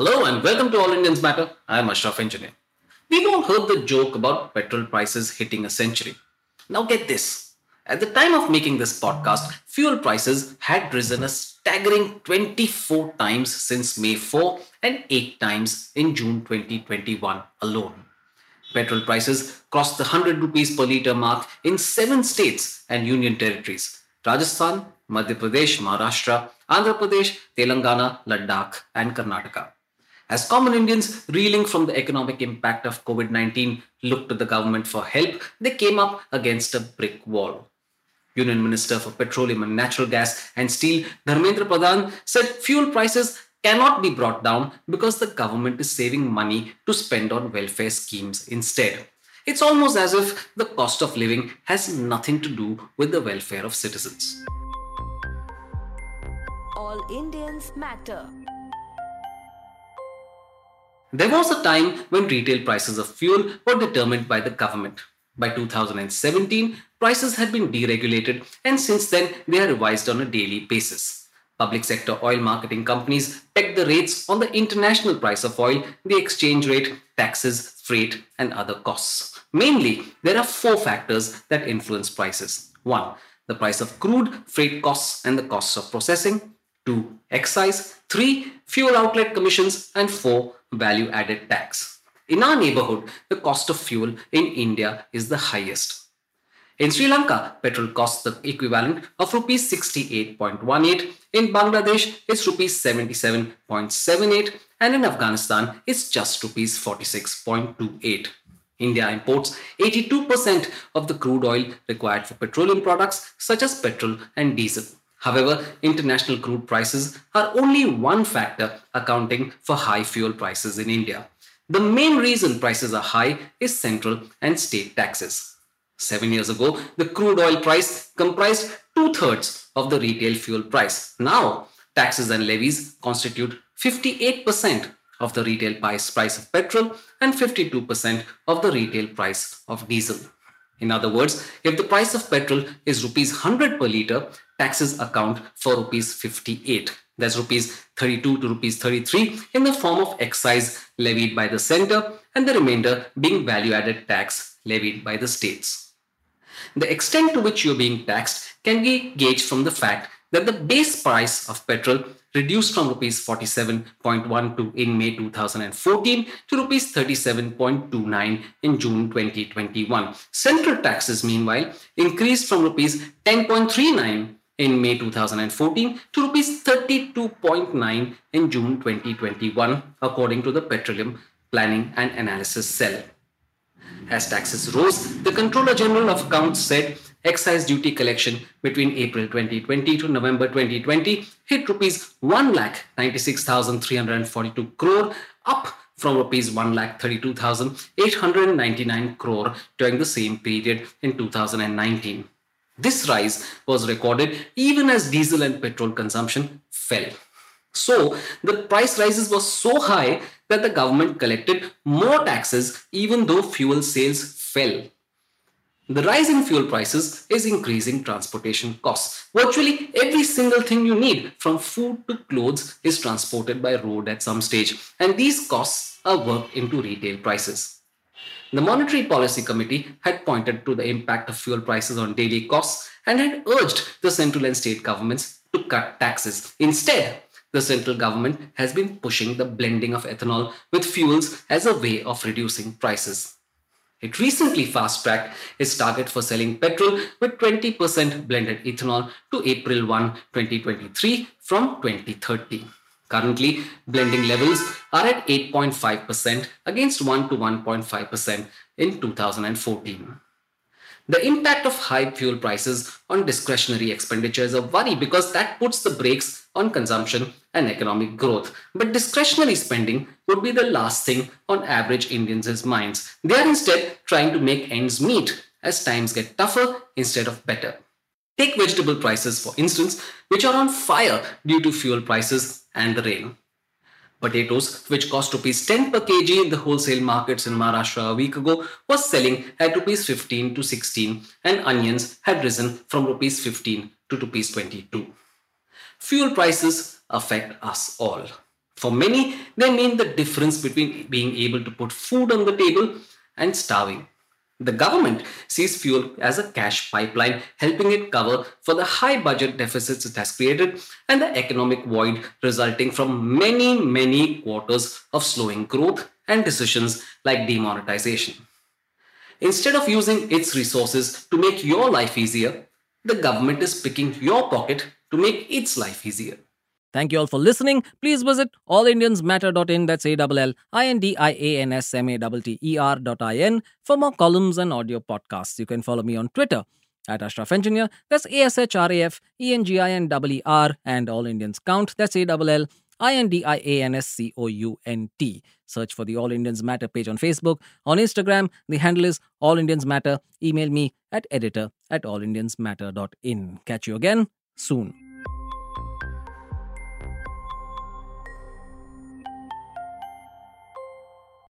Hello and welcome to All Indians Matter. I am Ashraf Engineer. We've all heard the joke about petrol prices hitting a century. Now get this. At the time of making this podcast, fuel prices had risen a staggering 24 times since May 4 and 8 times in June 2021 alone. Petrol prices crossed the 100 rupees per litre mark in seven states and union territories Rajasthan, Madhya Pradesh, Maharashtra, Andhra Pradesh, Telangana, Ladakh, and Karnataka. As common Indians reeling from the economic impact of COVID 19 looked to the government for help, they came up against a brick wall. Union Minister for Petroleum and Natural Gas and Steel, Dharmendra Pradhan, said fuel prices cannot be brought down because the government is saving money to spend on welfare schemes instead. It's almost as if the cost of living has nothing to do with the welfare of citizens. All Indians matter. There was a time when retail prices of fuel were determined by the government. By 2017, prices had been deregulated, and since then, they are revised on a daily basis. Public sector oil marketing companies peg the rates on the international price of oil, the exchange rate, taxes, freight, and other costs. Mainly, there are four factors that influence prices. One, the price of crude, freight costs, and the costs of processing. Two, excise. Three, fuel outlet commissions. And four, value added tax. In our neighborhood, the cost of fuel in India is the highest. In Sri Lanka, petrol costs the equivalent of rupees 68.18. In Bangladesh, it's rupees 77.78. And in Afghanistan, it's just rupees 46.28. India imports 82% of the crude oil required for petroleum products such as petrol and diesel. However, international crude prices are only one factor accounting for high fuel prices in India. The main reason prices are high is central and state taxes. Seven years ago, the crude oil price comprised two thirds of the retail fuel price. Now, taxes and levies constitute 58% of the retail price of petrol and 52% of the retail price of diesel. In other words, if the price of petrol is rupees 100 per litre, taxes account for rupees 58. That's rupees 32 to rupees 33 in the form of excise levied by the center and the remainder being value added tax levied by the states. The extent to which you're being taxed can be gauged from the fact that the base price of petrol reduced from rupees 47.12 in May 2014 to rupees 37.29 in June 2021. Central taxes, meanwhile, increased from rupees 10.39 in May 2014 to rupees 32.9 in June 2021, according to the Petroleum Planning and Analysis Cell. As taxes rose, the Controller General of Accounts said excise duty collection between April 2020 to November 2020 hit rupees 1,96,342 crore, up from rupees 1,32,899 crore during the same period in 2019. This rise was recorded even as diesel and petrol consumption fell. So, the price rises were so high that the government collected more taxes even though fuel sales fell. The rise in fuel prices is increasing transportation costs. Virtually every single thing you need, from food to clothes, is transported by road at some stage, and these costs are worked into retail prices. The Monetary Policy Committee had pointed to the impact of fuel prices on daily costs and had urged the central and state governments to cut taxes. Instead, the central government has been pushing the blending of ethanol with fuels as a way of reducing prices. It recently fast tracked its target for selling petrol with 20% blended ethanol to April 1, 2023 from 2030. Currently, blending levels are at 8.5% against 1 to 1.5% in 2014. The impact of high fuel prices on discretionary expenditure is a worry because that puts the brakes on consumption and economic growth. But discretionary spending would be the last thing on average Indians' minds. They are instead trying to make ends meet as times get tougher instead of better. Take vegetable prices, for instance, which are on fire due to fuel prices and the rain. Potatoes, which cost rupees 10 per kg in the wholesale markets in Maharashtra a week ago, was selling at rupees 15 to 16, and onions had risen from rupees 15 to rupees 22. Fuel prices affect us all. For many, they mean the difference between being able to put food on the table and starving. The government sees fuel as a cash pipeline, helping it cover for the high budget deficits it has created and the economic void resulting from many, many quarters of slowing growth and decisions like demonetization. Instead of using its resources to make your life easier, the government is picking your pocket to make its life easier. Thank you all for listening. Please visit allindiansmatter.in, that's A-L-L-I-N-D-I-A-N-S-M-A-T-T-E-R dot I-N for more columns and audio podcasts. You can follow me on Twitter at Ashraf Engineer, that's A-S-H-R-A-F-E-N-G-I-N-E-R, and All Indians Count, that's A-L-L-I-N-D-I-A-N-S-C-O-U-N-T. Search for the All Indians Matter page on Facebook. On Instagram, the handle is All Indians Matter. Email me at editor at allindiansmatter.in. Catch you again soon.